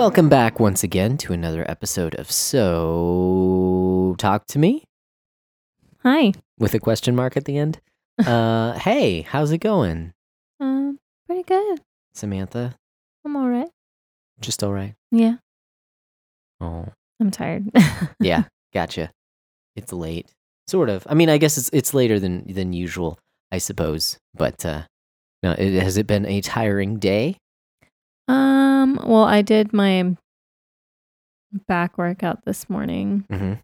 Welcome back once again to another episode of So Talk to Me Hi. with a question mark at the end. Uh, hey, how's it going, Um, pretty good. Samantha? I'm all right. Just all right. Yeah, Oh, I'm tired. yeah, gotcha. It's late, sort of. I mean, I guess it's it's later than than usual, I suppose. But uh, no, it, has it been a tiring day? Um, well, I did my back workout this morning. Mm-hmm.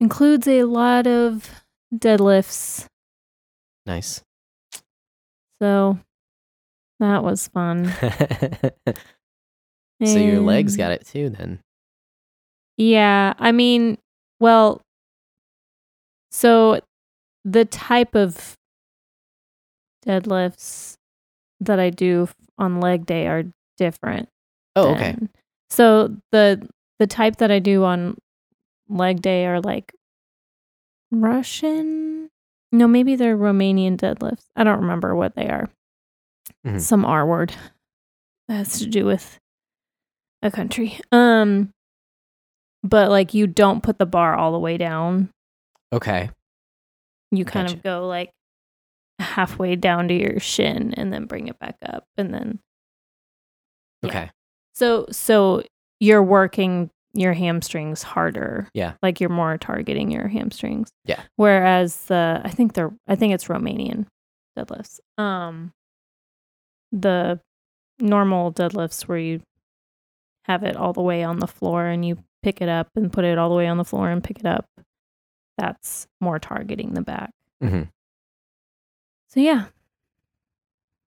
Includes a lot of deadlifts. Nice. So that was fun. so your legs got it too, then. Yeah, I mean, well, so the type of deadlifts that I do on leg day are different. Oh, okay. So the the type that I do on leg day are like Russian. No, maybe they're Romanian deadlifts. I don't remember what they are. Mhm. Some R word that has to do with a country. Um, but like you don't put the bar all the way down. Okay. You kind Gotcha. of go like halfway down to your shin and then bring it back up and then Yeah. Okay. So so you're working your hamstrings harder. Yeah. Like you're more targeting your hamstrings. Yeah. Whereas the I think they're I think it's Romanian deadlifts. Um the normal deadlifts where you have it all the way on the floor and you pick it up and put it all the way on the floor and pick it up. That's more targeting the back. Mm-hmm. So yeah,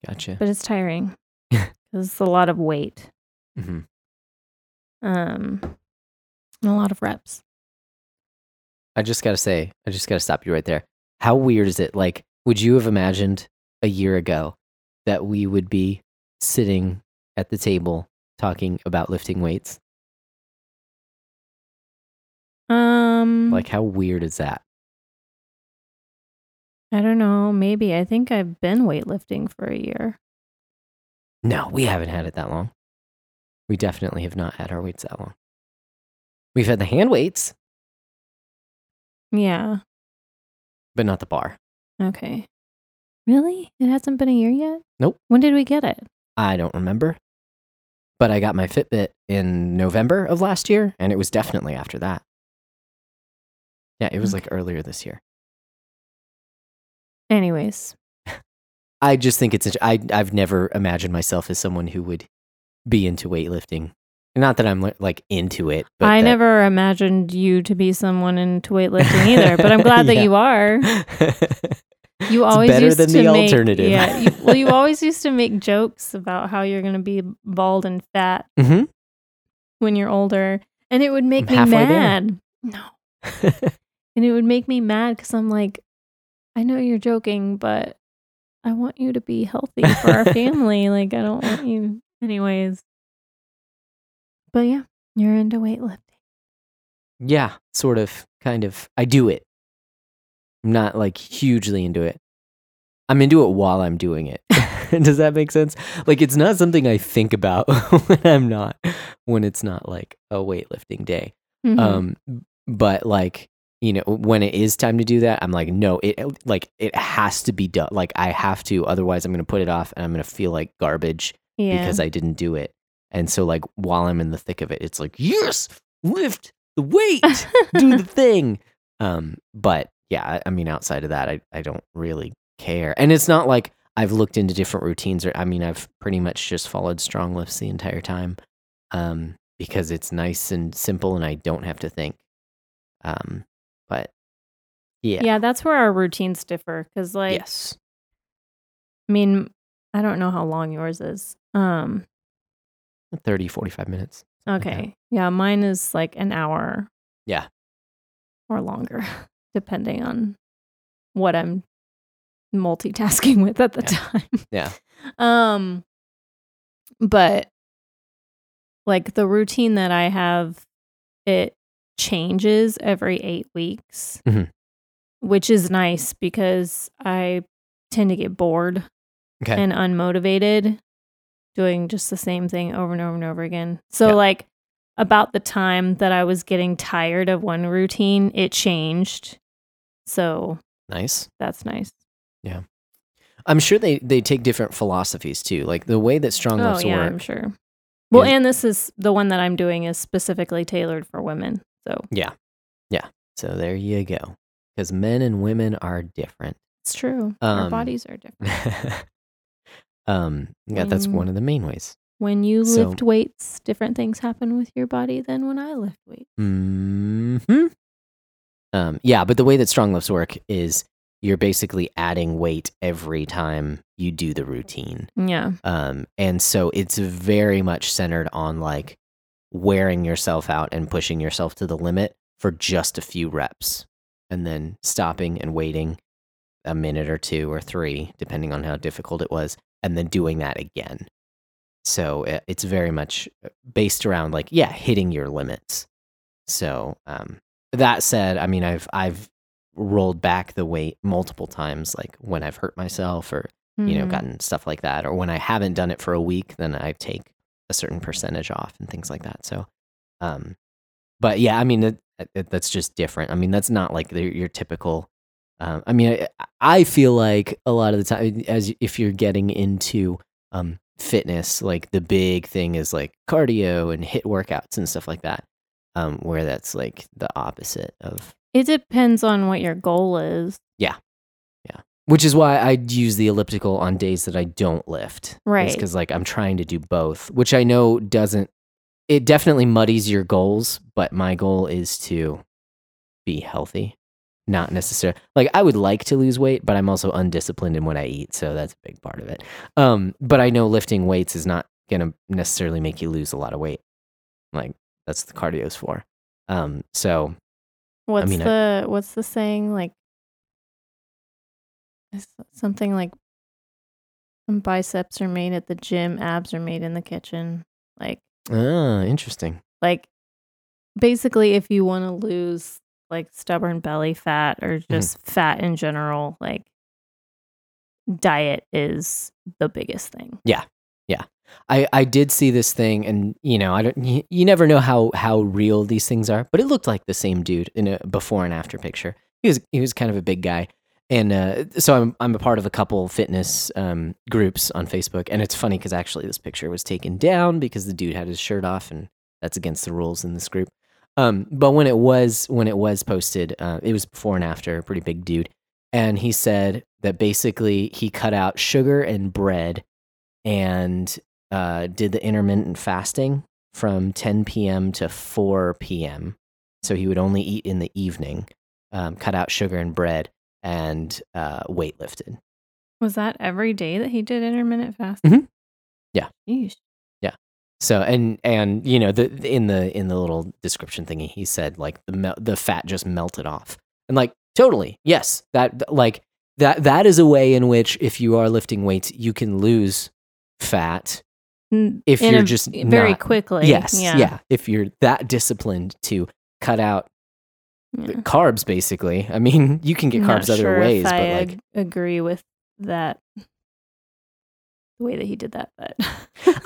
Gotcha. but it's tiring. Cuz it's a lot of weight. Mm-hmm. Um and a lot of reps. I just gotta say, I just gotta stop you right there. How weird is it? Like, would you have imagined a year ago that we would be sitting at the table talking about lifting weights? Um Like, how weird is that? I don't know. Maybe. I think I've been weightlifting for a year. No, we haven't had it that long. We definitely have not had our weights that long. We've had the hand weights, Yeah. but not the bar. Okay. Really? It hasn't been a year yet? Nope. When did we get it? I don't remember. But I got my Fitbit in November of last year, and it was definitely after that. Yeah, it was like earlier this year. Anyways. I just think it's. I I've never imagined myself as someone who would be into weightlifting. Not that I'm like into it. But I that- never imagined you to be someone into weightlifting either, but I'm glad that Yeah. you are. You always better used than to the make, alternative. Yeah. You, well, you always used to make jokes about how you're going to be bald and fat hmm when you're older, and it would make I'm me halfway there. mad. No. And it would make me mad because I'm like, I know you're joking, but I want you to be healthy for our family. like, I don't want you, anyways. But yeah, you're into weightlifting. yeah, sort of, kind of. I do it. I'm not like hugely into it. I'm into it while I'm doing it. Does that make sense? Like it's not something I think about when I'm not when it's not like a weightlifting day. Mhm. Um but like, you know, when it is time to do that, I'm like, no, it like it has to be done. Like I have to otherwise I'm going to put it off and I'm going to feel like garbage yeah. because I didn't do it. And so like while I'm in the thick of it, it's like, yes, lift the weight, do the thing. Um, but yeah, I, mean, outside of that, I, I don't really care. And it's not like I've looked into different routines or I mean, I've pretty much just followed StrongLifts the entire time. Um, because it's nice and simple and I don't have to think. Um, yeah. yeah. that's where our routines differ. Because, like, yes. I mean, I don't know how long yours is. Um, 30, 45 minutes. like okay. Yeah, mine is like an hour. Yeah. Or longer, depending on what I'm multitasking with at the Yeah. time. Yeah. Um but like the routine that I have it changes every 8 weeks. Mhm. Which is nice because I tend to get bored Okay. and unmotivated doing just the same thing over and over and over again. So Yeah. like about the time that I was getting tired of one routine, it changed. So Nice. that's nice. Yeah. I'm sure they they take different philosophies too. Like the way that strong Oh lifts yeah, work. I'm sure. Well, is- and this is the one that I'm doing is specifically tailored for women. So yeah, yeah. So there you go. Because men and women are different. it's true. Our Um, bodies are different. um, yeah, that's one of the main ways. When you so- lift weights, different things happen with your body than when I lift weights. Hmm. Um. Yeah, but the way that StrongLifts work is you're basically adding weight every time you do the routine. Yeah. Um. And so it's very much centered on like wearing yourself out and pushing yourself to the limit for just a few reps, and then stopping and waiting a minute or two or three, depending on how difficult it was, and then doing that again. So it's very much uh, based around like yeah, hitting your limits. So um, that said, I mean, I've I've rolled back the weight multiple times, like when I've hurt myself or you know Mhm. gotten stuff like that, or when I haven't done it for a week, then I take a certain percentage off and things like that. So, um, but yeah, I mean that's just different. I mean that's not like the, your typical. Um, I mean, I, I feel like a lot of the time, as if you're getting into um, fitness, like the big thing is like cardio and HIIT workouts and stuff like that. Um, where that's like the opposite of, It depends on what your goal is. Yeah, yeah. Which is why I use the elliptical on days that I don't lift, Right. Because like I'm trying to do both, which I know doesn't. It definitely muddies your goals, but my goal is to be healthy, not necessarily like I would like to lose weight, but I'm also undisciplined in what I eat, so that's a big part of it. Um, but I know lifting weights is not gonna necessarily make you lose a lot of weight. Like that's the cardio's for. Um, so What's mean, I- the what's the saying like something like biceps are made at the gym, abs are made in the kitchen. Like ah, interesting. like basically if you want to lose like stubborn belly fat or Mm-hmm. just fat in general, like diet is the biggest thing. Yeah. Yeah. I, I did see this thing and you know I don't you, you never know how how real these things are but it looked like the same dude in a before and after picture he was he was kind of a big guy and uh, so I'm I'm a part of a couple fitness um, groups on Facebook and it's funny because actually this picture was taken down because the dude had his shirt off and that's against the rules in this group um, but when it was when it was posted uh, it was before and after a pretty big dude and he said that basically he cut out sugar and bread and uh, did the intermittent fasting from 10 p.m. to 4 p.m. So he would only eat in the evening, um, cut out sugar and bread, and uh, weight lifted. Was that every day that he did intermittent fasting? Mhm. Yeah. Yeesh. So and and you know the in the in the little description thingy he said like the mel- the fat just melted off and like totally yes that like that that is a way in which if you are lifting weights you can lose fat If in you're a- just very not- quickly. Yes, Yeah. yeah. If you're that disciplined to cut out yeah. carbs, basically. I mean, you can get Not carbs other sure ways, but I like, agree with that the way that he did that, but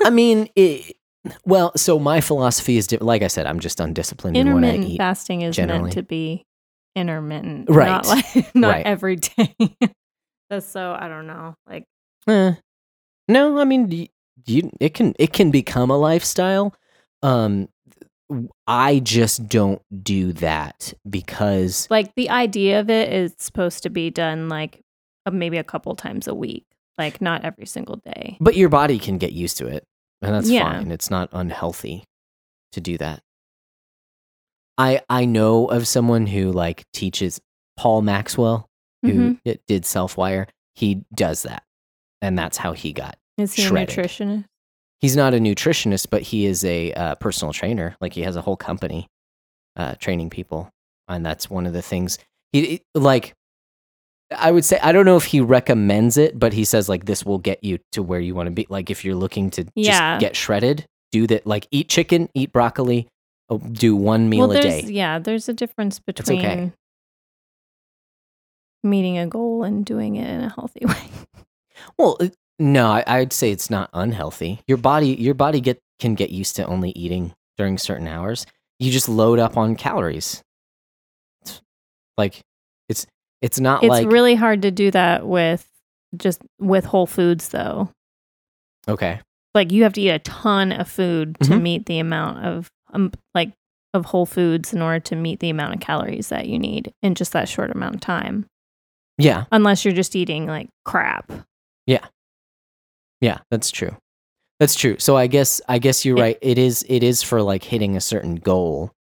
I mean, it, well, so my philosophy is, di- like I said, I'm just undisciplined in what I intermittent eat. fasting is generally. meant to be intermittent, Right. Not like not Right. every day. That's so I don't know. Like Eh. no, I mean, y- you, it can it can become a lifestyle. Um, I just don't do that because like the idea of it is supposed to be done like maybe a couple times a week, like not every single day. But your body can get used to it, and that's Yeah. fine. It's not unhealthy to do that. I I know of someone who like teaches Paul Maxwell, who Mhm. did Self Wire. He does that, and that's how he got. Is he shredded. a nutritionist? He's not a nutritionist, but he is a uh, personal trainer. Like he has a whole company uh, training people, and that's one of the things he like. I would say I don't know if he recommends it, but he says like this will get you to where you want to be. Like if you're looking to just Yeah. get shredded, do that. Like eat chicken, eat broccoli, oh, do one meal well, a day. yeah, there's a difference between okay. meeting a goal and doing it in a healthy way. Well, No, I, I'd say it's not unhealthy. Your body, your body get can get used to only eating during certain hours. You just load up on calories. It's like it's it's not It's like really hard to do that with just with whole foods though. okay. Like you have to eat a ton of food to Mhm. meet the amount of um, like of whole foods in order to meet the amount of calories that you need in just that short amount of time. Yeah, Unless you're just eating like crap. yeah, that's true. That's true. So I guess I guess you're Yeah. right. It is it is for like hitting a certain goal.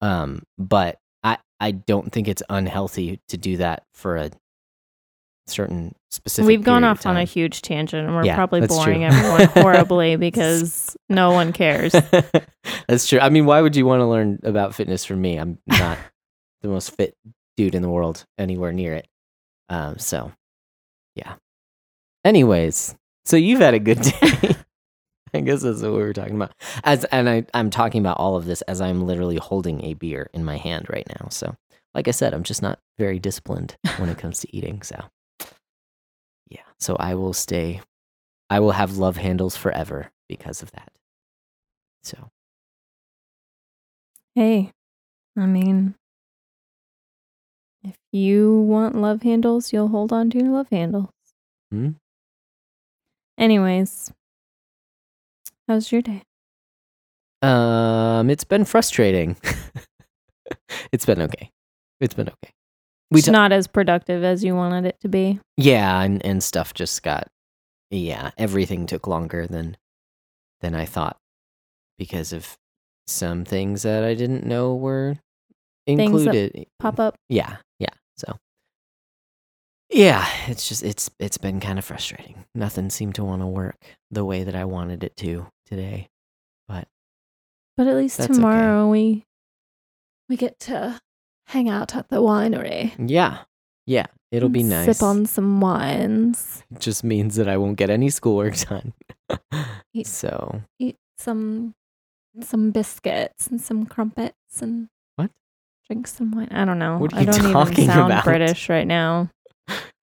Um, but I I don't think it's unhealthy to do that for a certain specific. We've gone off on a huge tangent and we're Yeah, probably boring everyone horribly because no one cares. That's true. I mean, why would you want to learn about fitness from me? I'm not the most fit dude in the world, anywhere near it. Um, so yeah. Anyways, so you've had a good day. I guess that's what we were talking about. As and I, I'm talking about all of this as I'm literally holding a beer in my hand right now. So, like I said, I'm just not very disciplined when it comes to eating. So, yeah. So I will stay. I will have love handles forever because of that. So Hey, I mean, if you want love handles, you'll hold on to your love handles. Hmm. Anyways, how's your day? Um, it's been frustrating. it's been okay. It's been okay. We It's ta- not as productive as you wanted it to be. yeah, and and stuff just got yeah, everything took longer than than I thought because of some things that I didn't know were included. Pop up. Yeah, yeah, it's just it's it's been kind of frustrating. Nothing seemed to want to work the way that I wanted it to today. But but at least That's okay. tomorrow we we get to hang out at the winery. Yeah. Yeah, it'll be nice. Sip on some wines. just means that I won't get any schoolwork done. Eat- so, Eat some some biscuits and some crumpets and What? Drink some wine. I don't know. What are I you don't talking even sound about? British right now.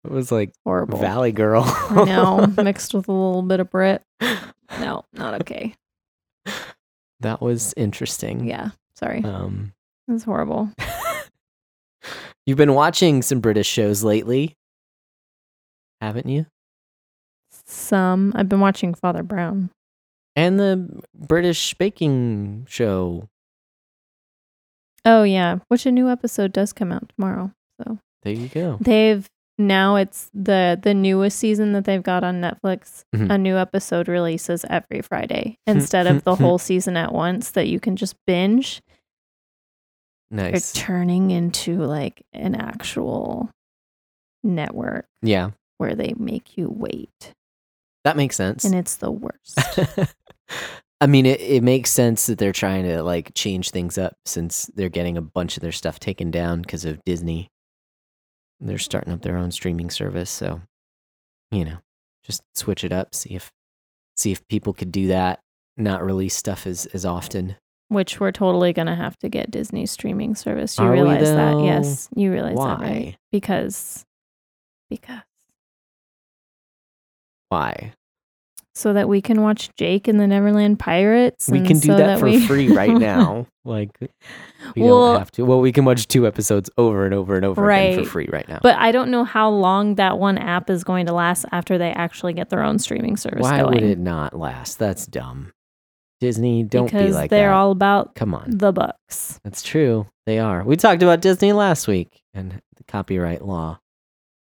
It was like Horrible. Valley Girl. no, mixed with a little bit of Brit. No, not okay. that was interesting. Yeah, sorry. Um, It's horrible. you've been watching some British shows lately, haven't you? Some I've been watching Father Brown. And the British baking show. Oh yeah, which a new episode does come out tomorrow. So There you go. they've now it's the the newest season that they've got on Netflix. Mhm. A new episode releases every Friday instead of the whole season at once that you can just binge. Nice. They're turning into like an actual network yeah, where they make you wait, that makes sense. and it's the worst. I mean, it, it makes sense that they're trying to like change things up since they're getting a bunch of their stuff taken down because of Disney. They're starting up their own streaming service, so you know, just switch it up. See if see if people could do that. Not release stuff as as often. Which we're totally gonna have to get Disney streaming service. You Are realize that? Yes, you realize that, Why? right? Because because Why? So that we can watch Jake and the Neverland Pirates. We can do so that, for we- free right now. like we Well- don't have to. Well, we can watch two episodes over and over and over again for free right now. But I don't know how long that one app is going to last after they actually get their own streaming service Why going. would it not last? That's dumb. Disney, don't because be like that. they're that. all about Come on. the bucks. That's true. They are. We talked about Disney last week and the copyright law.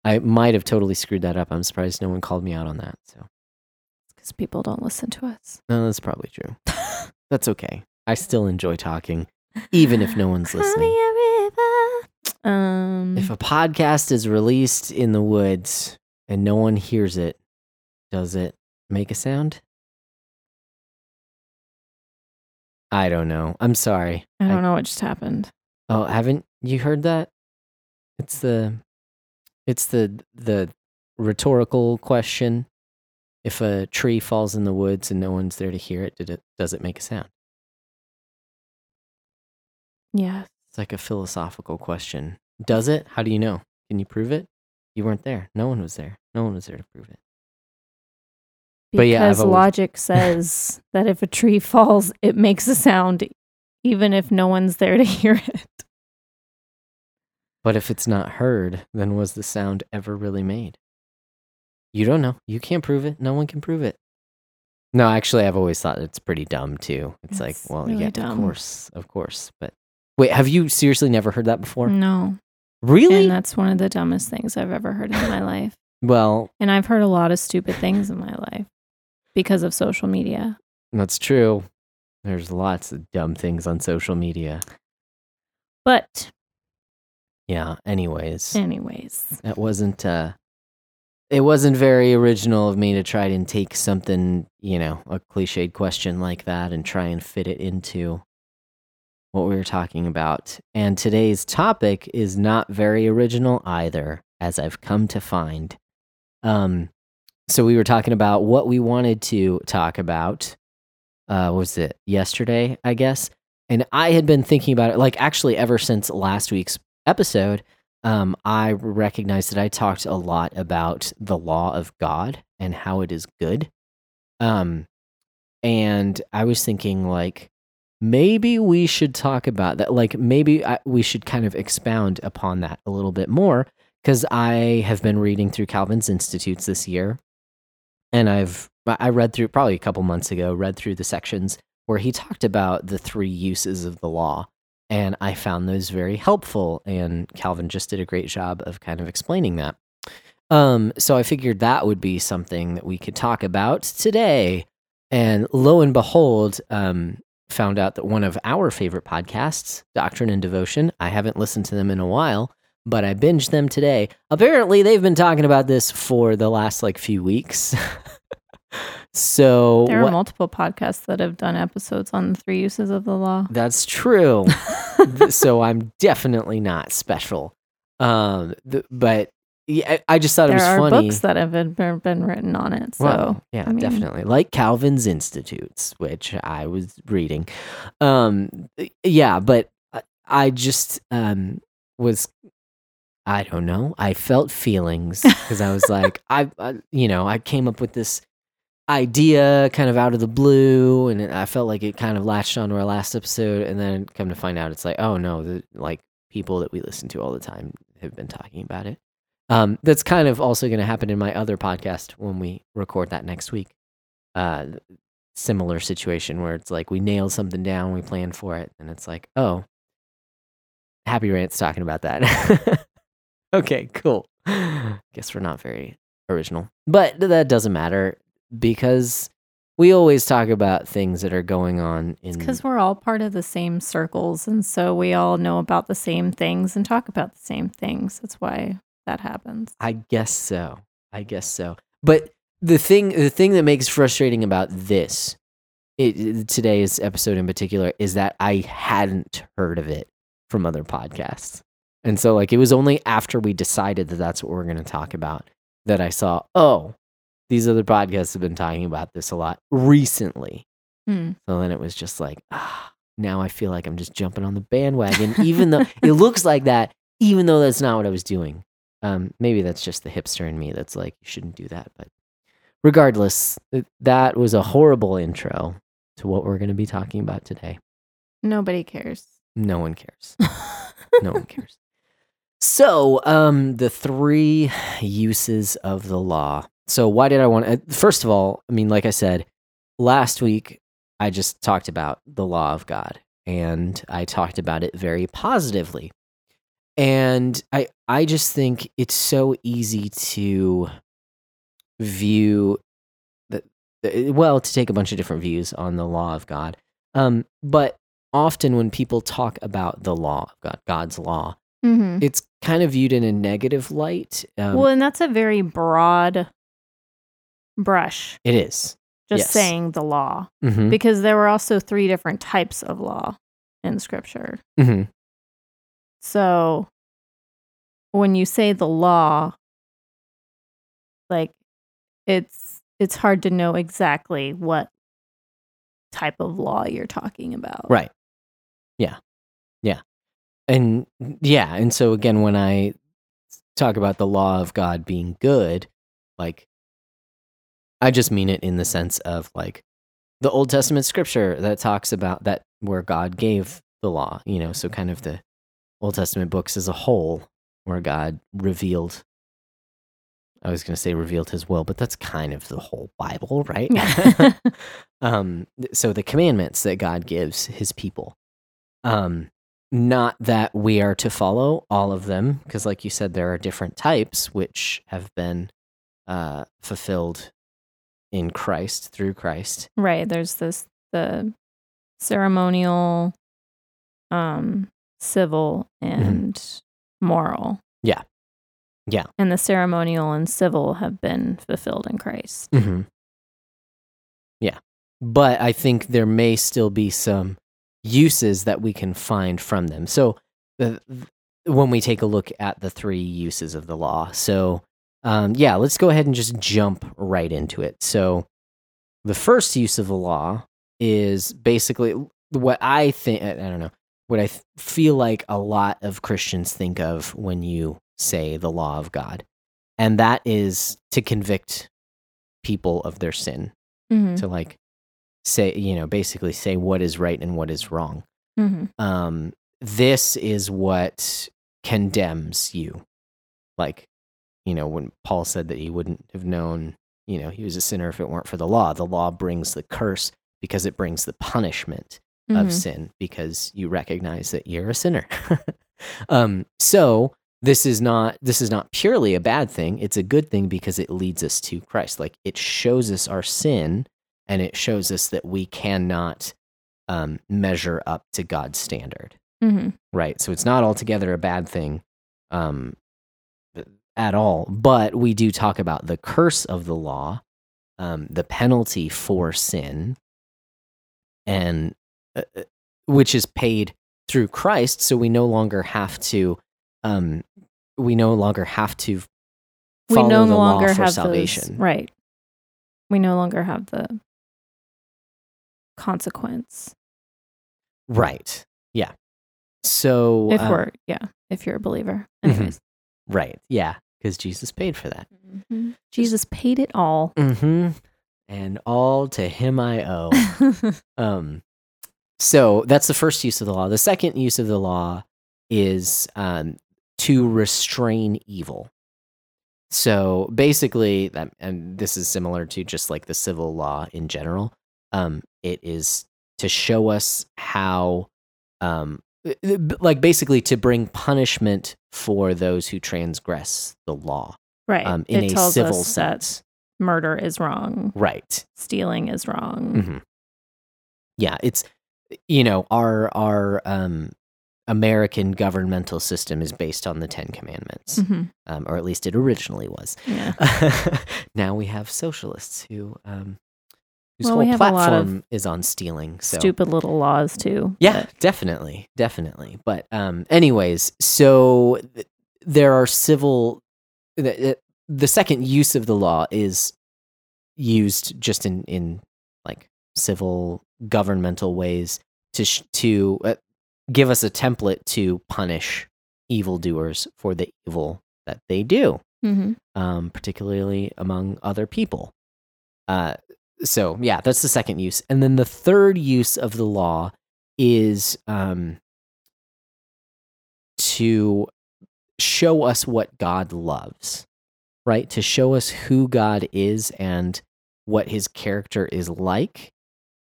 I might have totally screwed that up. I'm surprised no one called me out on that. So, Because people don't listen to us. no, that's probably true. That's okay. I still enjoy talking, even if no one's listening. Um, If a podcast is released in the woods and no one hears it, does it make a sound? I don't know. I'm sorry. I don't know what just happened. Oh, haven't you heard that? It's the it's the the rhetorical question. If a tree falls in the woods and no one's there to hear it, did it does it make a sound? Yeah. It's like a philosophical question. Does it? How do you know? Can you prove it? You weren't there. No one was there. No one was there to prove it. But yeah, always- logic says that if a tree falls, it makes a sound even if no one's there to hear it. But if it's not heard, then was the sound ever really made? You don't know. You can't prove it. No one can prove it. No, actually, I've always thought it's pretty dumb too. It's like, It's well, really yeah, dumb. of course, of course. But wait, have you seriously never heard that before? No. Really? And that's one of the dumbest things I've ever heard in my life. well, And I've heard a lot of stupid things in my life because of social media. that's true. There's lots of dumb things on social media. But, Yeah. Anyways, anyways, that wasn't. uh It wasn't very original of me to try and take something, you know, a cliched question like that and try and fit it into what we were talking about. And today's topic is not very original either, as I've come to find. Um, so we were talking about what we wanted to talk about. Uh, was it yesterday? I guess. And I had been thinking about it, like actually ever since last week's episode. Um, I recognize that I talked a lot about the law of God and how it is good. Um, and I was thinking like maybe we should talk about that. Like maybe I, we should kind of expound upon that a little bit more because I have been reading through Calvin's Institutes this year, and I've I read through probably a couple months ago, read through the sections where he talked about the three uses of the law, and I found those very helpful. And Calvin just did a great job of kind of explaining that. Um, so I figured that would be something that we could talk about today. And lo and behold, um, found out that one of our favorite podcasts, Doctrine and Devotion, I haven't listened to them in a while, but I binged them today. Apparently, they've been talking about this for the last like few weeks. so there are what- multiple podcasts that have done episodes on the three uses of the law. that's true. So I'm definitely not special. Um, th- but yeah, I just thought it there was are funny. books that have been, been written on it. So, Well, yeah, I mean- definitely. Like Calvin's Institutes, which I was reading. Um, yeah, but I- I just um was, I don't know. I felt feelings because I was like, I, I, you know, I came up with this idea kind of out of the blue, and I felt like it kind of latched onto our last episode, and then come to find out, it's like, oh no, the like people that we listen to all the time have been talking about it. Um, that's kind of also going to happen in my other podcast when we record that next week. Uh, similar situation where it's like we nailed something down, we plan for it, and it's like, oh, Happy Rant's talking about that. okay, cool. Guess we're not very original, but that doesn't matter because we always talk about things that are going on in. because we're all part of the same circles. And so we all know about the same things and talk about the same things. That's why that happens. I guess so. I guess so. But the thing, the thing that makes frustrating about this, it, today's episode in particular, is that I hadn't heard of it from other podcasts, and so like it was only after we decided that that's what we're going to talk about that I saw, oh, these other podcasts have been talking about this a lot recently. Hmm. So then it was just like, ah, now I feel like I'm just jumping on the bandwagon, even though it looks like that, even though that's not what I was doing. Um, maybe that's just the hipster in me that's like, you shouldn't do that. But regardless, that was a horrible intro to what we're going to be talking about today. Nobody cares. No one cares. No one cares. So, um, the three uses of the law. So, why did I want to? First of all, I mean, like I said, last week I just talked about the law of God and I talked about it very positively. And I I just think it's so easy to view that well, to take a bunch of different views on the law of God. Um, but often when people talk about the law of God, God's law, hmm it's kind of viewed in a negative light. Um, well, and that's a very broad brush, it is. just Yes. saying the law, Mm-hmm. because there were also three different types of law in scripture. Mm-hmm. So when you say the law, like it's it's hard to know exactly what type of law you're talking about. Right. Yeah. Yeah. And yeah. And so again, when I talk about the law of God being good, like I just mean it in the sense of like the Old Testament scripture that talks about that where God gave the law, you know, so kind of the Old Testament books as a whole, where God revealed. I was going to say revealed his will, but that's kind of the whole Bible, right? um, so the commandments that God gives his people. Um, not that we are to follow all of them, because, like you said, there are different types which have been uh, fulfilled in Christ through Christ. right. There's this the ceremonial, um, civil, and moral. Mm-hmm. Yeah. Yeah. And the ceremonial and civil have been fulfilled in Christ. Mm-hmm. Yeah. But I think there may still be some uses that we can find from them. So the, when we take a look at the three uses of the law. So um, yeah, let's go ahead and just jump right into it. So the first use of the law is basically what I think, I don't know, what I th- feel like a lot of Christians think of when you say the law of God. And that is to convict people of their sin Mm-hmm. to like say you know basically say what is right and what is wrong Mm-hmm. um this is what condemns you like you know when paul said that he wouldn't have known you know he was a sinner if it weren't for the law. The law brings the curse because it brings the punishment of Mhm. sin because you recognize that you're a sinner. Um so this is not this is not purely a bad thing. It's a good thing because it leads us to christ. Like it shows us our sin and it shows us that we cannot um, measure up to god's standard. Mm-hmm. right? So it's not altogether a bad thing. Um, at all but we do talk about the curse of the law um, the penalty for sin and uh, uh, which is paid through christ so we no longer have to um, we no longer have to We follow no the longer law for have salvation those, right. We no longer have the consequence right yeah so if uh, we're yeah if you're a believer. Mhm. Anyways, right yeah because jesus paid for that Mhm. Jesus paid it all. mm-hmm. and all to him i owe Um, so that's the first use of the law. The second use of the law is um, to restrain evil. So basically, that, and this is similar to just like the civil law in general. Um, it is to show us how, um, like basically to bring punishment for those who transgress the law right. um, in it a tells civil us that sense. murder is wrong. Right. Stealing is wrong. hmm Yeah, it's you know our our um, American governmental system is based on the Ten Commandments, Mhm. um, or at least it originally was. Yeah. now we have socialists who um, whose Well, we whole have a lot of platform is on stealing. So Stupid little laws too. yeah, but- definitely, definitely. But um, anyways, so th- there are civil. The, the second use of the law is used just in in like civil governmental ways to sh- to uh, give us a template to punish evildoers for the evil that they do, Mhm. um, particularly among other people. Uh, so yeah, that's the second use, and then the third use of the law is um, to show us what God loves, right? To show us who God is and what his character is like,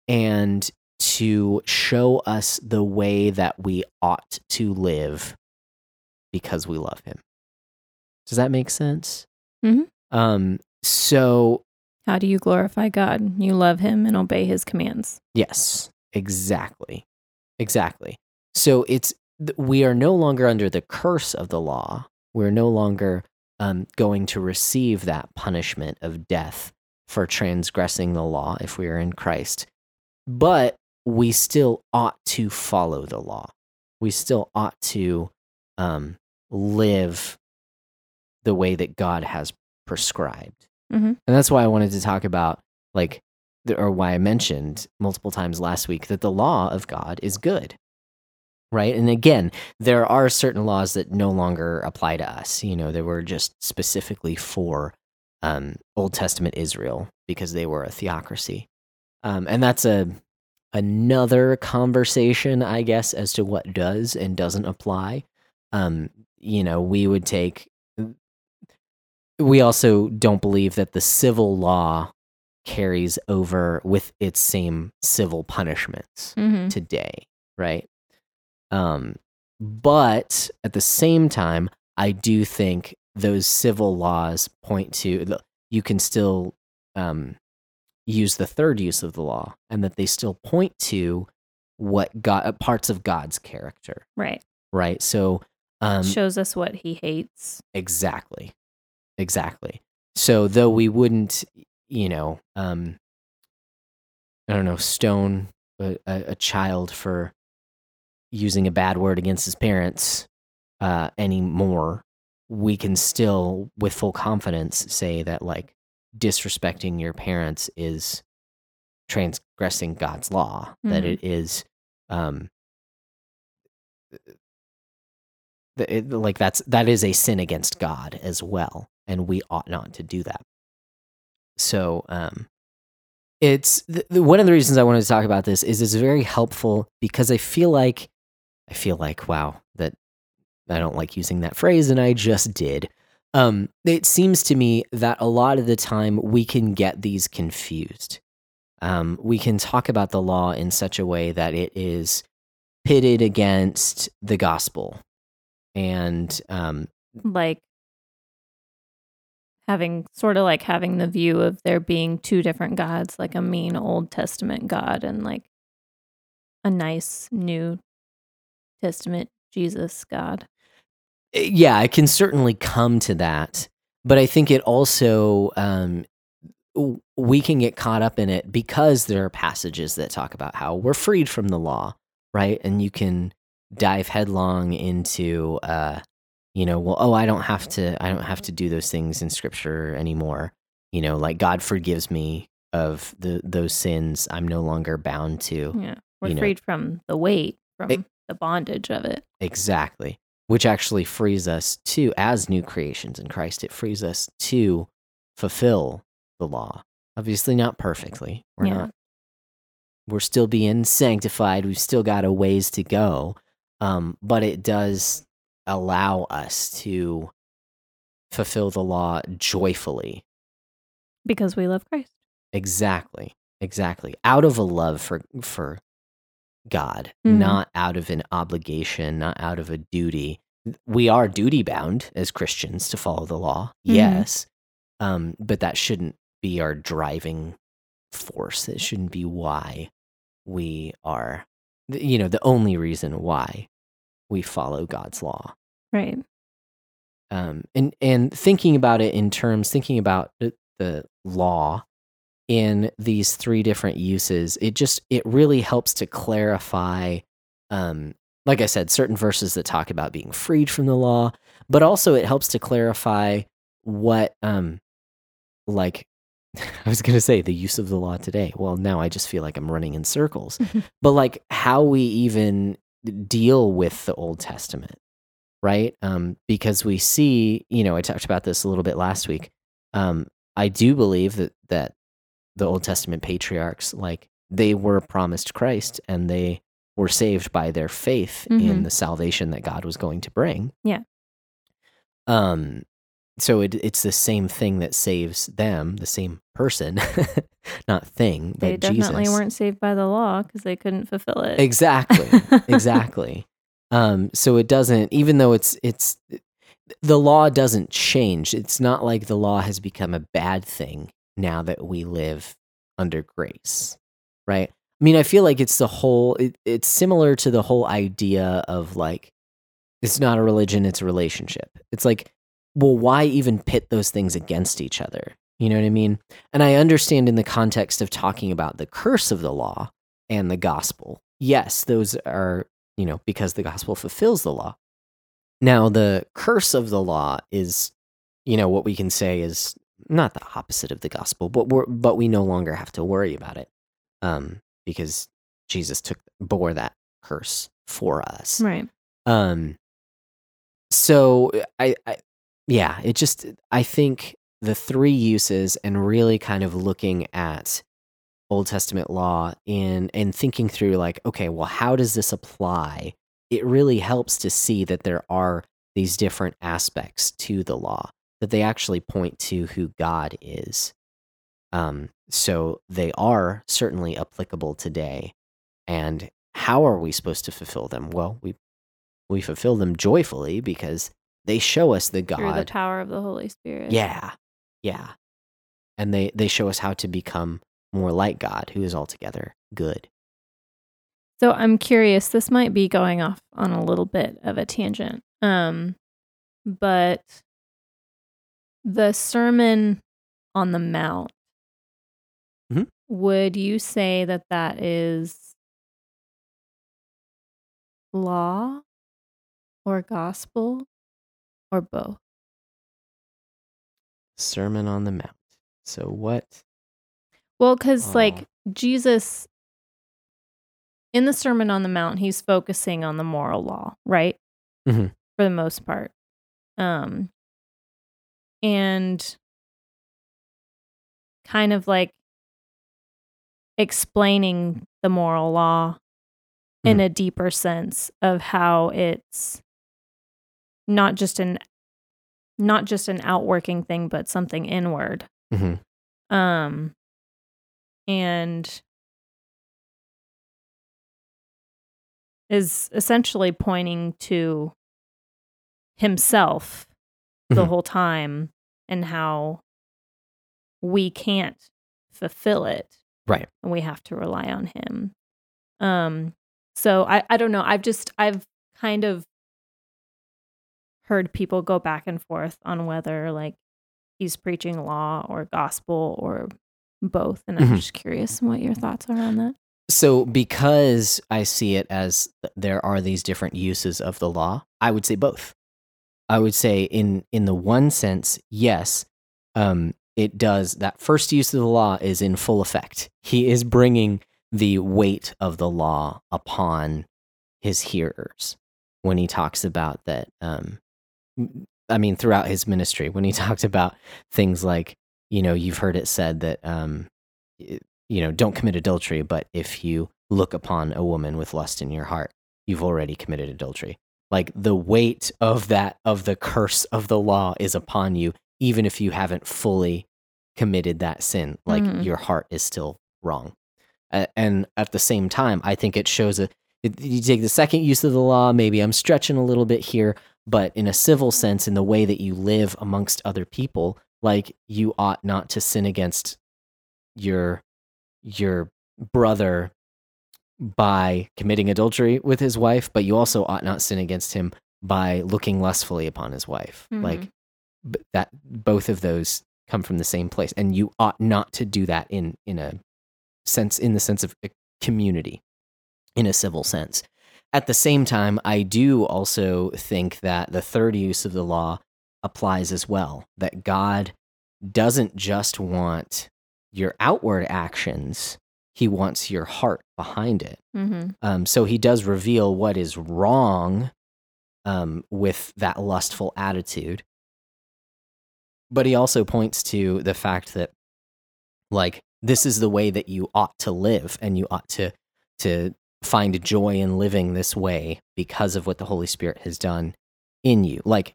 and to show us the way that we ought to live because we love him. Does that make sense? Mhm. Um, so How do you glorify God? You love him and obey his commands. Yes, exactly. Exactly. So it's we are no longer under the curse of the law. We're no longer um, going to receive that punishment of death for transgressing the law if we are in Christ. But we still ought to follow the law. We still ought to um, live the way that God has prescribed. Mhm. And that's why I wanted to talk about, like, the, or why I mentioned multiple times last week that the law of God is good. Right. And again, there are certain laws that no longer apply to us. You know, they were just specifically for um, Old Testament Israel because they were a theocracy. Um, and that's a another conversation, I guess, as to what does and doesn't apply. Um, you know, we would take. We also don't believe that the civil law carries over with its same civil punishments hmm today, right? Um, but at the same time, I do think those civil laws point to you can still um, use the third use of the law, and that they still point to what God uh, parts of God's character, Right. right? So, um, Shows us what he hates. Exactly. Exactly. So though we wouldn't, you know, um I don't know, stone a, a, child for using a bad word against his parents uh anymore, we can still with full confidence say that like disrespecting your parents is transgressing God's law, that Mhm. it is um it, like that's that is a sin against God as well, and we ought not to do that. So, um, it's th- one of the reasons I wanted to talk about this is it's very helpful because I feel like I feel like wow that I don't like using that phrase, and I just did. Um, it seems to me that a lot of the time we can get these confused. Um, we can talk about the law in such a way that it is pitted against the gospel and um, Like having sort of like having the view of there being two different gods, like a mean Old Testament God and like a nice New Testament Jesus God. yeah, I can certainly come to that, but I think it also um, we can get caught up in it because there are passages that talk about how we're freed from the law, right? And you can dive headlong into, uh, you know, well, oh, I don't have to, I don't have to do those things in Scripture anymore. You know, like God forgives me of the those sins. I'm no longer bound to. Yeah. We're You know. freed from the weight, from It- the bondage of it. Exactly. Which actually frees us to, as new creations in Christ, it frees us to fulfill the law. Obviously, not perfectly. We're Yeah. not, we're still being sanctified. We've still got a ways to go. Um, but it does allow us to fulfill the law joyfully. Because we love Christ. Exactly. Exactly. Out of a love for, for God, Mhm. not out of an obligation, not out of a duty. We are duty bound as Christians to follow the law, Mhm. yes, um, but that shouldn't be our driving force. It shouldn't be why we are, you know, the only reason why we follow God's law. Right. Um, and and thinking about it in terms, thinking about the, the law in these three different uses, it just it really helps to clarify. Um, like I said, certain verses that talk about being freed from the law, but also it helps to clarify what, um, like I was going to say the use of the law today. Well, now I just feel like I'm running in circles, but like how we even deal with the Old Testament right? Um, because we see, you know, I talked about this a little bit last week. Um, I do believe that that the Old Testament patriarchs, like they were promised Christ and they were saved by their faith in Mhm. the salvation that God was going to bring. Yeah. Um, so it, it's the same thing that saves them, the same person, not thing, They definitely Jesus. weren't saved by the law because they couldn't fulfill it. Exactly. exactly. Um, so it doesn't, even though it's it's the law doesn't change. It's not like the law has become a bad thing now that we live under grace, right? I mean, I feel like it's the whole. It, it's similar to the whole idea of like, it's not a religion; it's a relationship. It's like, well, why even pit those things against each other? You know what I mean? And I understand in the context of talking about the curse of the law and the gospel. Yes, those are, you know, because the gospel fulfills the law. Now, the curse of the law is, you know, what we can say is not the opposite of the gospel, but we're, but we no longer have to worry about it, um, because Jesus took bore that curse for us. right. Um, so I, I, yeah, it just I think the three uses and really kind of looking at Old Testament law in and thinking through like, okay, well, how does this apply? It really helps to see that there are these different aspects to the law that they actually point to who God is. Um, so they are certainly applicable today. And how are we supposed to fulfill them? Well, we we fulfill them joyfully because they show us the God Through the power of the Holy Spirit. yeah. Yeah. And they they show us how to become more like God, who is altogether good. So I'm curious, this might be going off on a little bit of a tangent. Um but the Sermon on the Mount Mhm. would you say that that is law or gospel or both? Sermon on the Mount. So what? Well, because Oh. like Jesus in the Sermon on the Mount, he's focusing on the moral law, right? Mhm. For the most part. Um, and kind of like explaining the moral law in Mhm. a deeper sense of how it's not just an not just an outworking thing but something inward Mhm. um and is essentially pointing to himself the Mhm. whole time and how we can't fulfill it Right. and we have to rely on him um so i i don't know i've just i've kind of heard people go back and forth on whether like he's preaching law or gospel or both and i'm Mhm. just curious what your thoughts are on that So because I see it as there are these different uses of the law, I would say both. I would say in in the one sense, yes, um, it does. That first use of the law is in full effect. He is bringing the weight of the law upon his hearers when he talks about that. Um, I mean, throughout his ministry, when he talked about things like, you know, you've heard it said that, um, you know, don't commit adultery, but if you look upon a woman with lust in your heart, you've already committed adultery. Like the weight of that, of the curse of the law is upon you, even if you haven't fully committed that sin. Like Mhm. your heart is still wrong. And at the same time, I think it shows a. it- You take the second use of the law. Maybe I'm stretching a little bit here, but in a civil sense, in the way that you live amongst other people, like you ought not to sin against your your brother by committing adultery with his wife, but you also ought not sin against him by looking lustfully upon his wife. Mm-hmm. Like that, both of those come from the same place, and you ought not to do that in in a sense, in the sense of a community, in a civil sense. At the same time, I do also think that the third use of the law applies as well. That God doesn't just want your outward actions, He wants your heart behind it. mm-hmm. Um, so he does reveal what is wrong um, with that lustful attitude. But he also points to the fact that, like, this is the way that you ought to live, and you ought to to find joy in living this way because of what the Holy Spirit has done in you. Like,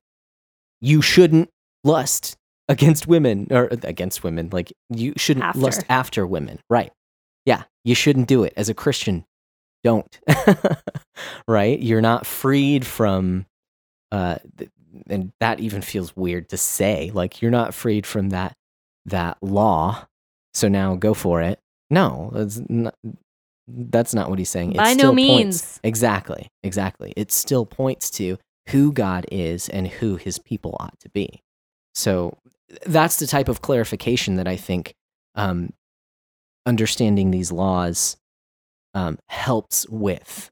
you shouldn't lust against women or against women. Like, you shouldn't lust After. after women, right? Yeah, you shouldn't do it as a Christian don't right you're not freed from uh and that even feels weird to say like you're not freed from that that law so now go for it no that's not that's not what he's saying By no points- means. exactly exactly it still points to who god is and who his people ought to be so that's the type of clarification that i think um understanding these laws um, helps with.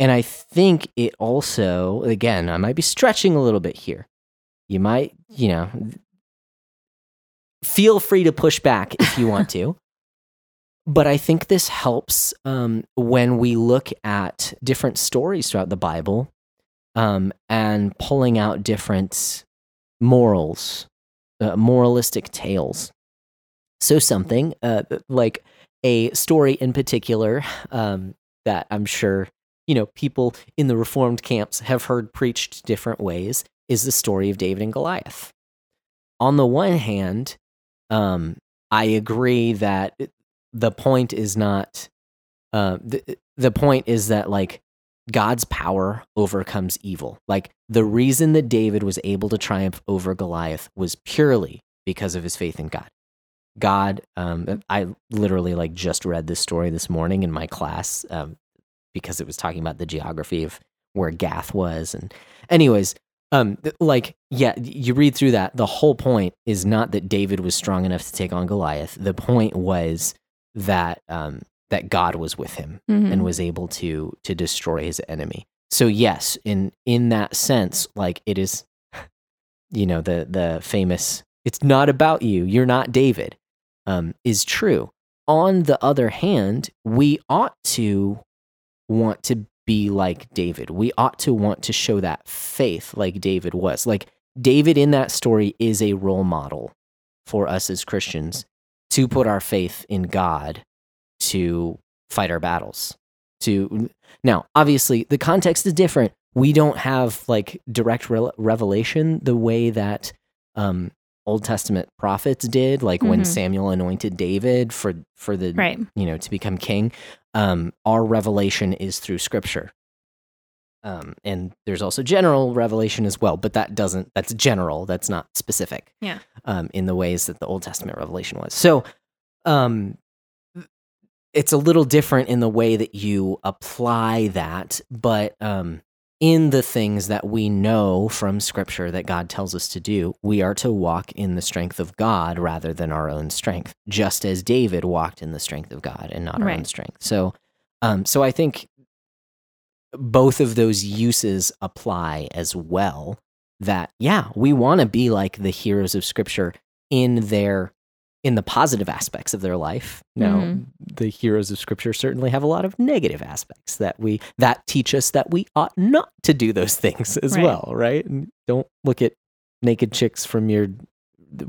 And I think it also, again, I might be stretching a little bit here. You might, you know, feel free to push back if you want to. But I think this helps um, when we look at different stories throughout the Bible um, and pulling out different morals uh, moralistic tales. So something uh, like a story in particular um, that I'm sure you know people in the reformed camps have heard preached different ways is the story of David and Goliath. On the one hand, um, I agree that the point is not uh, the the point is that like God's power overcomes evil. Like the reason that David was able to triumph over Goliath was purely because of his faith in God. God, um, I literally like just read this story this morning in my class um, because it was talking about the geography of where Gath was. And, anyways, um, like, yeah, you read through that. The whole point is not that David was strong enough to take on Goliath. The point was that um, that God was with him Mhm. and was able to to destroy his enemy. So yes, in in that sense, like it is, you know, the the famous "It's not about you. You're not David," um, is true. On the other hand, we ought to want to be like David. We ought to want to show that faith like David was. Like David in that story is a role model for us as Christians to put our faith in God to fight our battles. To now, obviously, the context is different. We don't have like direct re- revelation the way that um, Old Testament prophets did, like when Mhm. Samuel anointed David for for the Right. you know to become king. Um, our revelation is through Scripture. Um, and there's also general revelation as well, but that doesn't, that's general, that's not specific. Yeah. Um, in the ways that the Old Testament revelation was. So, um, it's a little different in the way that you apply that, but, um, in the things that we know from scripture that God tells us to do, we are to walk in the strength of God rather than our own strength, just as David walked in the strength of God and not our own strength. So, um, so I think both of those uses apply as well. That yeah, we want to be like the heroes of Scripture in their in the positive aspects of their life. Now, Mhm. the heroes of Scripture certainly have a lot of negative aspects that we that teach us that we ought not to do those things as Right. well, right? And don't look at naked chicks from your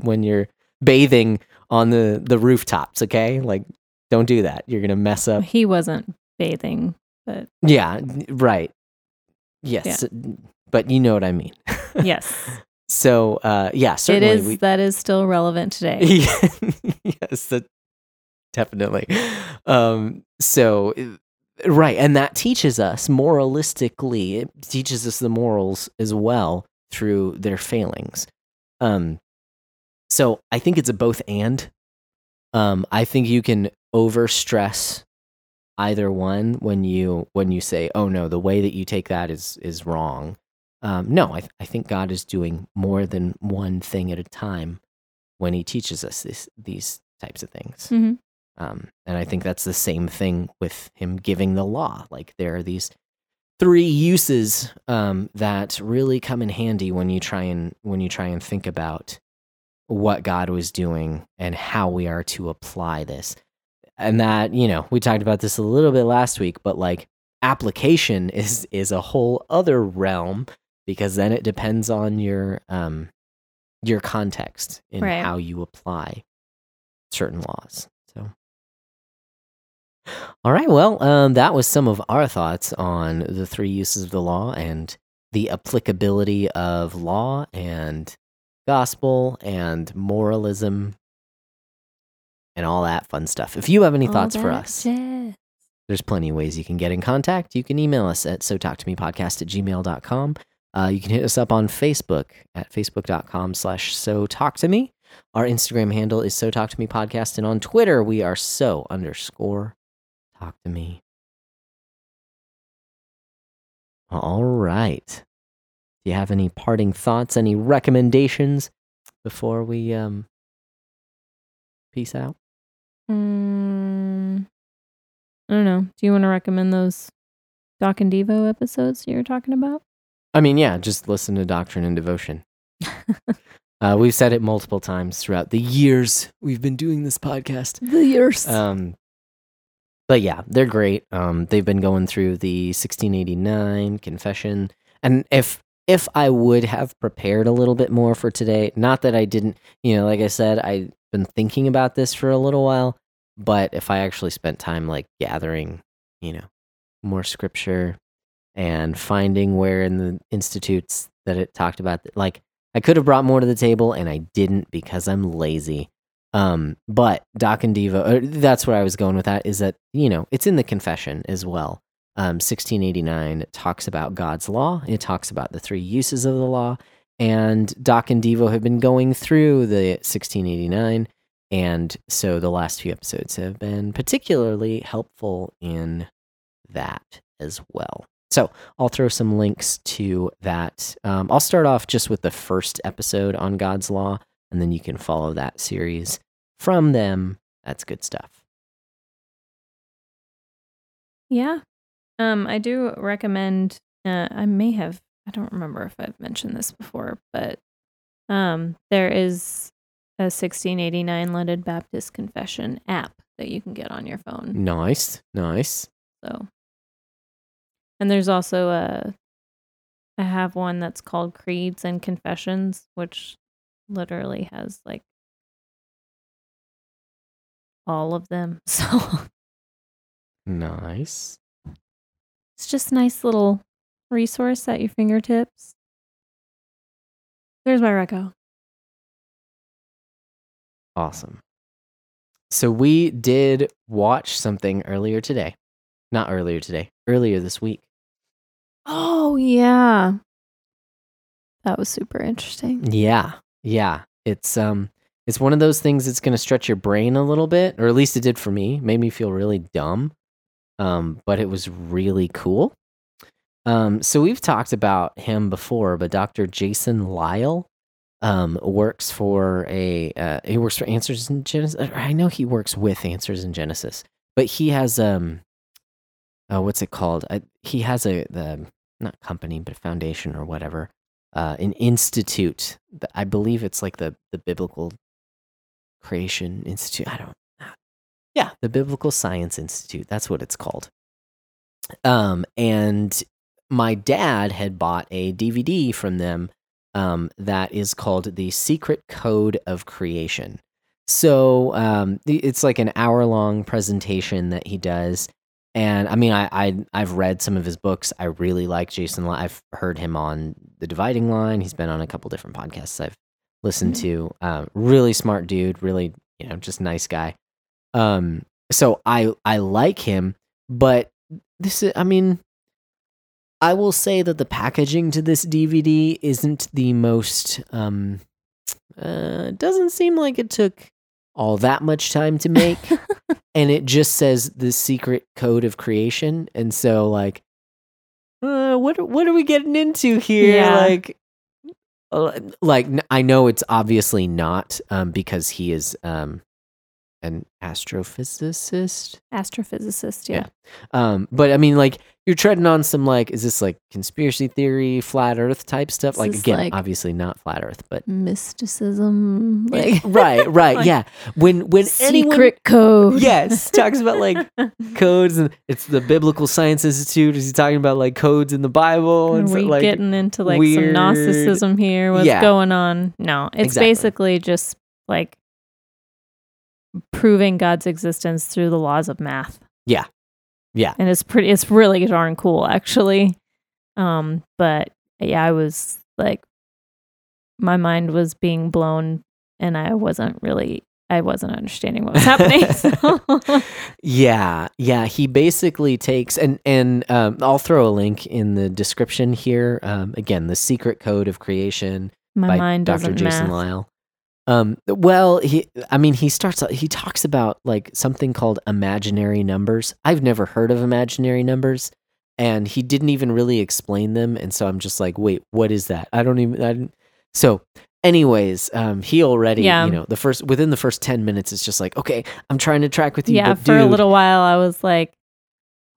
when you're bathing on the the rooftops. Okay, like don't do that. You're gonna mess up He wasn't bathing, but yeah, right. Yes, but you know what I mean. yes, so, uh, yeah, it certainly. is. we- that is still relevant today. yes, that, definitely. Um, so, uh, right, and that teaches us moralistically. It teaches us the morals as well through their failings. Um, so I think it's a both and. Um, I think you can overstress either one when you when you say, "Oh no, the way that you take that is is wrong." Um, no, I, th- I think God is doing more than one thing at a time when He teaches us this, these types of things. Mhm. Um, and I think that's the same thing with Him giving the law. Like there are these three uses um, that really come in handy when you try and when you try and think about what God was doing and how we are to apply this. And that, you know, we talked about this a little bit last week, but like application is is a whole other realm because then it depends on your um your context in Right. how you apply certain laws. So all right, well, um, that was some of our thoughts on the three uses of the law and the applicability of law and gospel and moralism and all that fun stuff. If you have any All thoughts for us, jazz. there's plenty of ways you can get in contact. You can email us at so talk to me podcast at gmail.com. Uh, you can hit us up on Facebook at facebook.com slash so talk to me. Our Instagram handle is so talk to me podcast. And on Twitter, we are so underscore talk to me. All right. Do you have any parting thoughts, any recommendations before we um peace out? Mm, I don't know. Do you want to recommend those Doc and Devo episodes you were talking about? I mean, yeah, just listen to Doctrine and Devotion. Uh, we've said it multiple times throughout the years we've been doing this podcast. The years. Um, but yeah, they're great. Um, they've been going through the 1689 confession, and if if I would have prepared a little bit more for today, not that I didn't, you know, like I said, I've been thinking about this for a little while, but if I actually spent time like gathering, you know, more scripture and finding where in the institutes that it talked about, like I could have brought more to the table and I didn't because I'm lazy. Um, but Doc and Devo, that's where I was going with that is that, you know, it's in the confession as well. Um, 1689 talks about God's law. It talks about the three uses of the law. And Doc and Devo have been going through the 1689. And so the last few episodes have been particularly helpful in that as well. So I'll throw some links to that. Um, I'll start off just with the first episode on God's Law, and then you can follow that series from them. That's good stuff. Yeah. Um, I do recommend uh, I may have I don't remember if I've mentioned this before, but um there is a 1689 London Baptist Confession app that you can get on your phone. Nice. Nice. So and there's also a I have one that's called Creeds and Confessions, which literally has like all of them. So Nice. it's just nice little resource at your fingertips. There's my reco. Awesome. So we did watch something earlier today. Not earlier today, earlier this week. Oh yeah. That was super interesting. Yeah. Yeah. It's um it's one of those things that's going to stretch your brain a little bit, or at least it did for me. Made me feel really dumb. Um but it was really cool. Um so we've talked about him before, but Dr. Jason Lisle um works for a uh, he works for Answers in Genesis. I know he works with Answers in Genesis, but he has um uh, what's it called? I, he has a the not company but a foundation or whatever, uh, an institute. I believe it's like the the Biblical Creation Institute. I don't. Yeah, the Biblical Science Institute. That's what it's called. Um, and my dad had bought a DVD from them um, that is called The Secret Code of Creation. So um, it's like an hour long presentation that he does. And I mean, I, I I've read some of his books. I really like Jason. I've heard him on The Dividing Line. He's been on a couple different podcasts I've listened to. Uh, really smart dude. Really, you know, just nice guy. Um, so I I like him, but this is. I mean, I will say that the packaging to this DVD isn't the most. Um, uh, it doesn't seem like it took all that much time to make and it just says the secret code of creation and so like uh, what what are we getting into here Yeah. like uh, like I know it's obviously not um because he is um an astrophysicist Astrophysicist, yeah. Yeah. um but i mean like you're treading on some like is this like conspiracy theory flat earth type stuff Is like again like- obviously not flat earth but Mysticism, like right right like, yeah when when anyone secret code. yes talks about like codes and it's the biblical science institute is he talking about like codes in the bible Are and so, we like getting into like weird- some Gnosticism here? What's Yeah. going on? No, it's Exactly. basically just like proving God's existence through the laws of math. Yeah. Yeah. And it's pretty it's really darn cool actually. Um but yeah, I was like my mind was being blown and I wasn't really I wasn't understanding what was happening. so- yeah yeah he basically takes and and um, i'll throw a link in the description here um, again the secret code of creation my by mind dr jason math. lisle um, well he i mean he starts he talks about like something called imaginary numbers i've never heard of imaginary numbers and he didn't even really explain them and so i'm just like wait what is that i don't even i didn't so anyways um he already Yeah. you know the first within the first 10 minutes it's just like okay i'm trying to track with you yeah, for a little while I was like,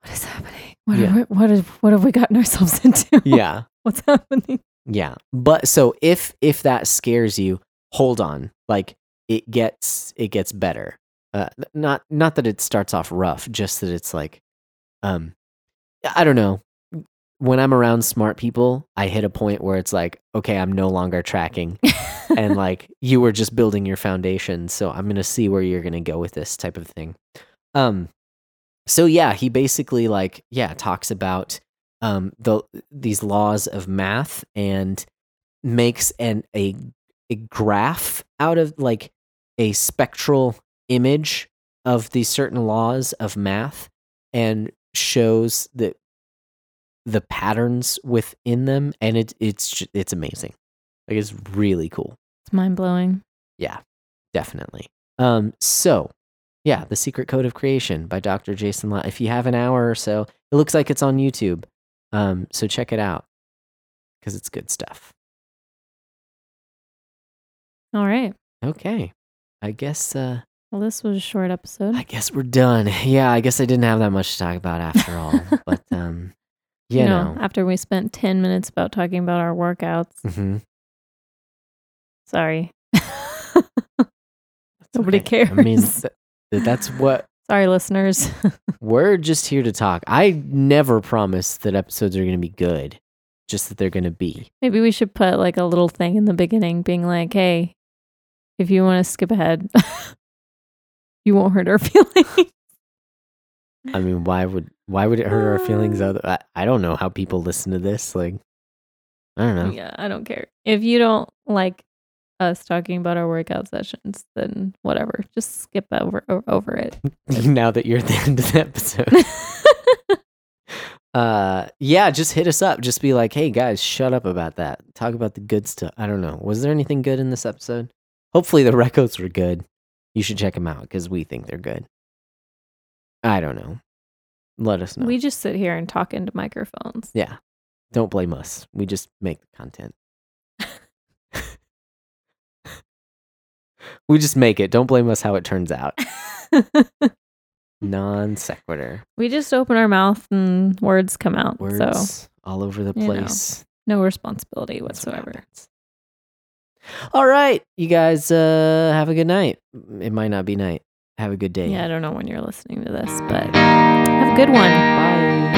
what is happening? What, Yeah. are, what, is, what have we gotten ourselves into? yeah What's happening? Yeah. But so if if that scares you, hold on. Like it gets it gets better. Uh not not that it starts off rough, just that it's like um I don't know. when I'm around smart people, I hit a point where it's like, okay, I'm no longer tracking. and like you were just building your foundation. So I'm gonna see where you're gonna go with this type of thing. Um so yeah, he basically like, yeah, talks about um the these laws of math and makes an a a graph out of like a spectral image of these certain laws of math and shows that the patterns within them and it, it's it's amazing. Like it's really cool. It's mind blowing. yeah definitely. Um so yeah the secret code of creation by dr jason La- if you have an hour or so it looks like it's on youtube. Um so check it out because it's good stuff All right. okay i guess uh Well, this was a short episode. i guess we're done yeah i guess i didn't have that much to talk about after all but um you, know, after we spent 10 minutes about talking about our workouts. Mhm. Sorry. Nobody okay. i mean th- that's what Sorry, listeners. We're just here to talk. I never promise that episodes are going to be good, just that they're going to be. Maybe we should put like a little thing in the beginning being like, hey, if you want to skip ahead, you won't hurt our feelings. I mean, why would why would it hurt our feelings? Other, I, I don't know how people listen to this. Like, I don't know. Yeah, I don't care. If you don't like us talking about our workout sessions, then whatever. Just skip over over it. now that you're at the end of the episode, uh, yeah, just hit us up. Just be like, hey guys, shut up about that. Talk about the good stuff. I don't know. Was there anything good in this episode? Hopefully, the records were good. You should check them out because we think they're good. I don't know. Let us know. We just sit here and talk into microphones. Yeah. Don't blame us. We just make the content. we just make it. Don't blame us how it turns out. Non sequitur. we just open our mouth and words come out. Words So all over the you know, place. no responsibility what whatsoever. happens. All right. You guys uh, have a good night. It might not be night. Have a good day. Yeah, I don't know when you're listening to this, but have a good one.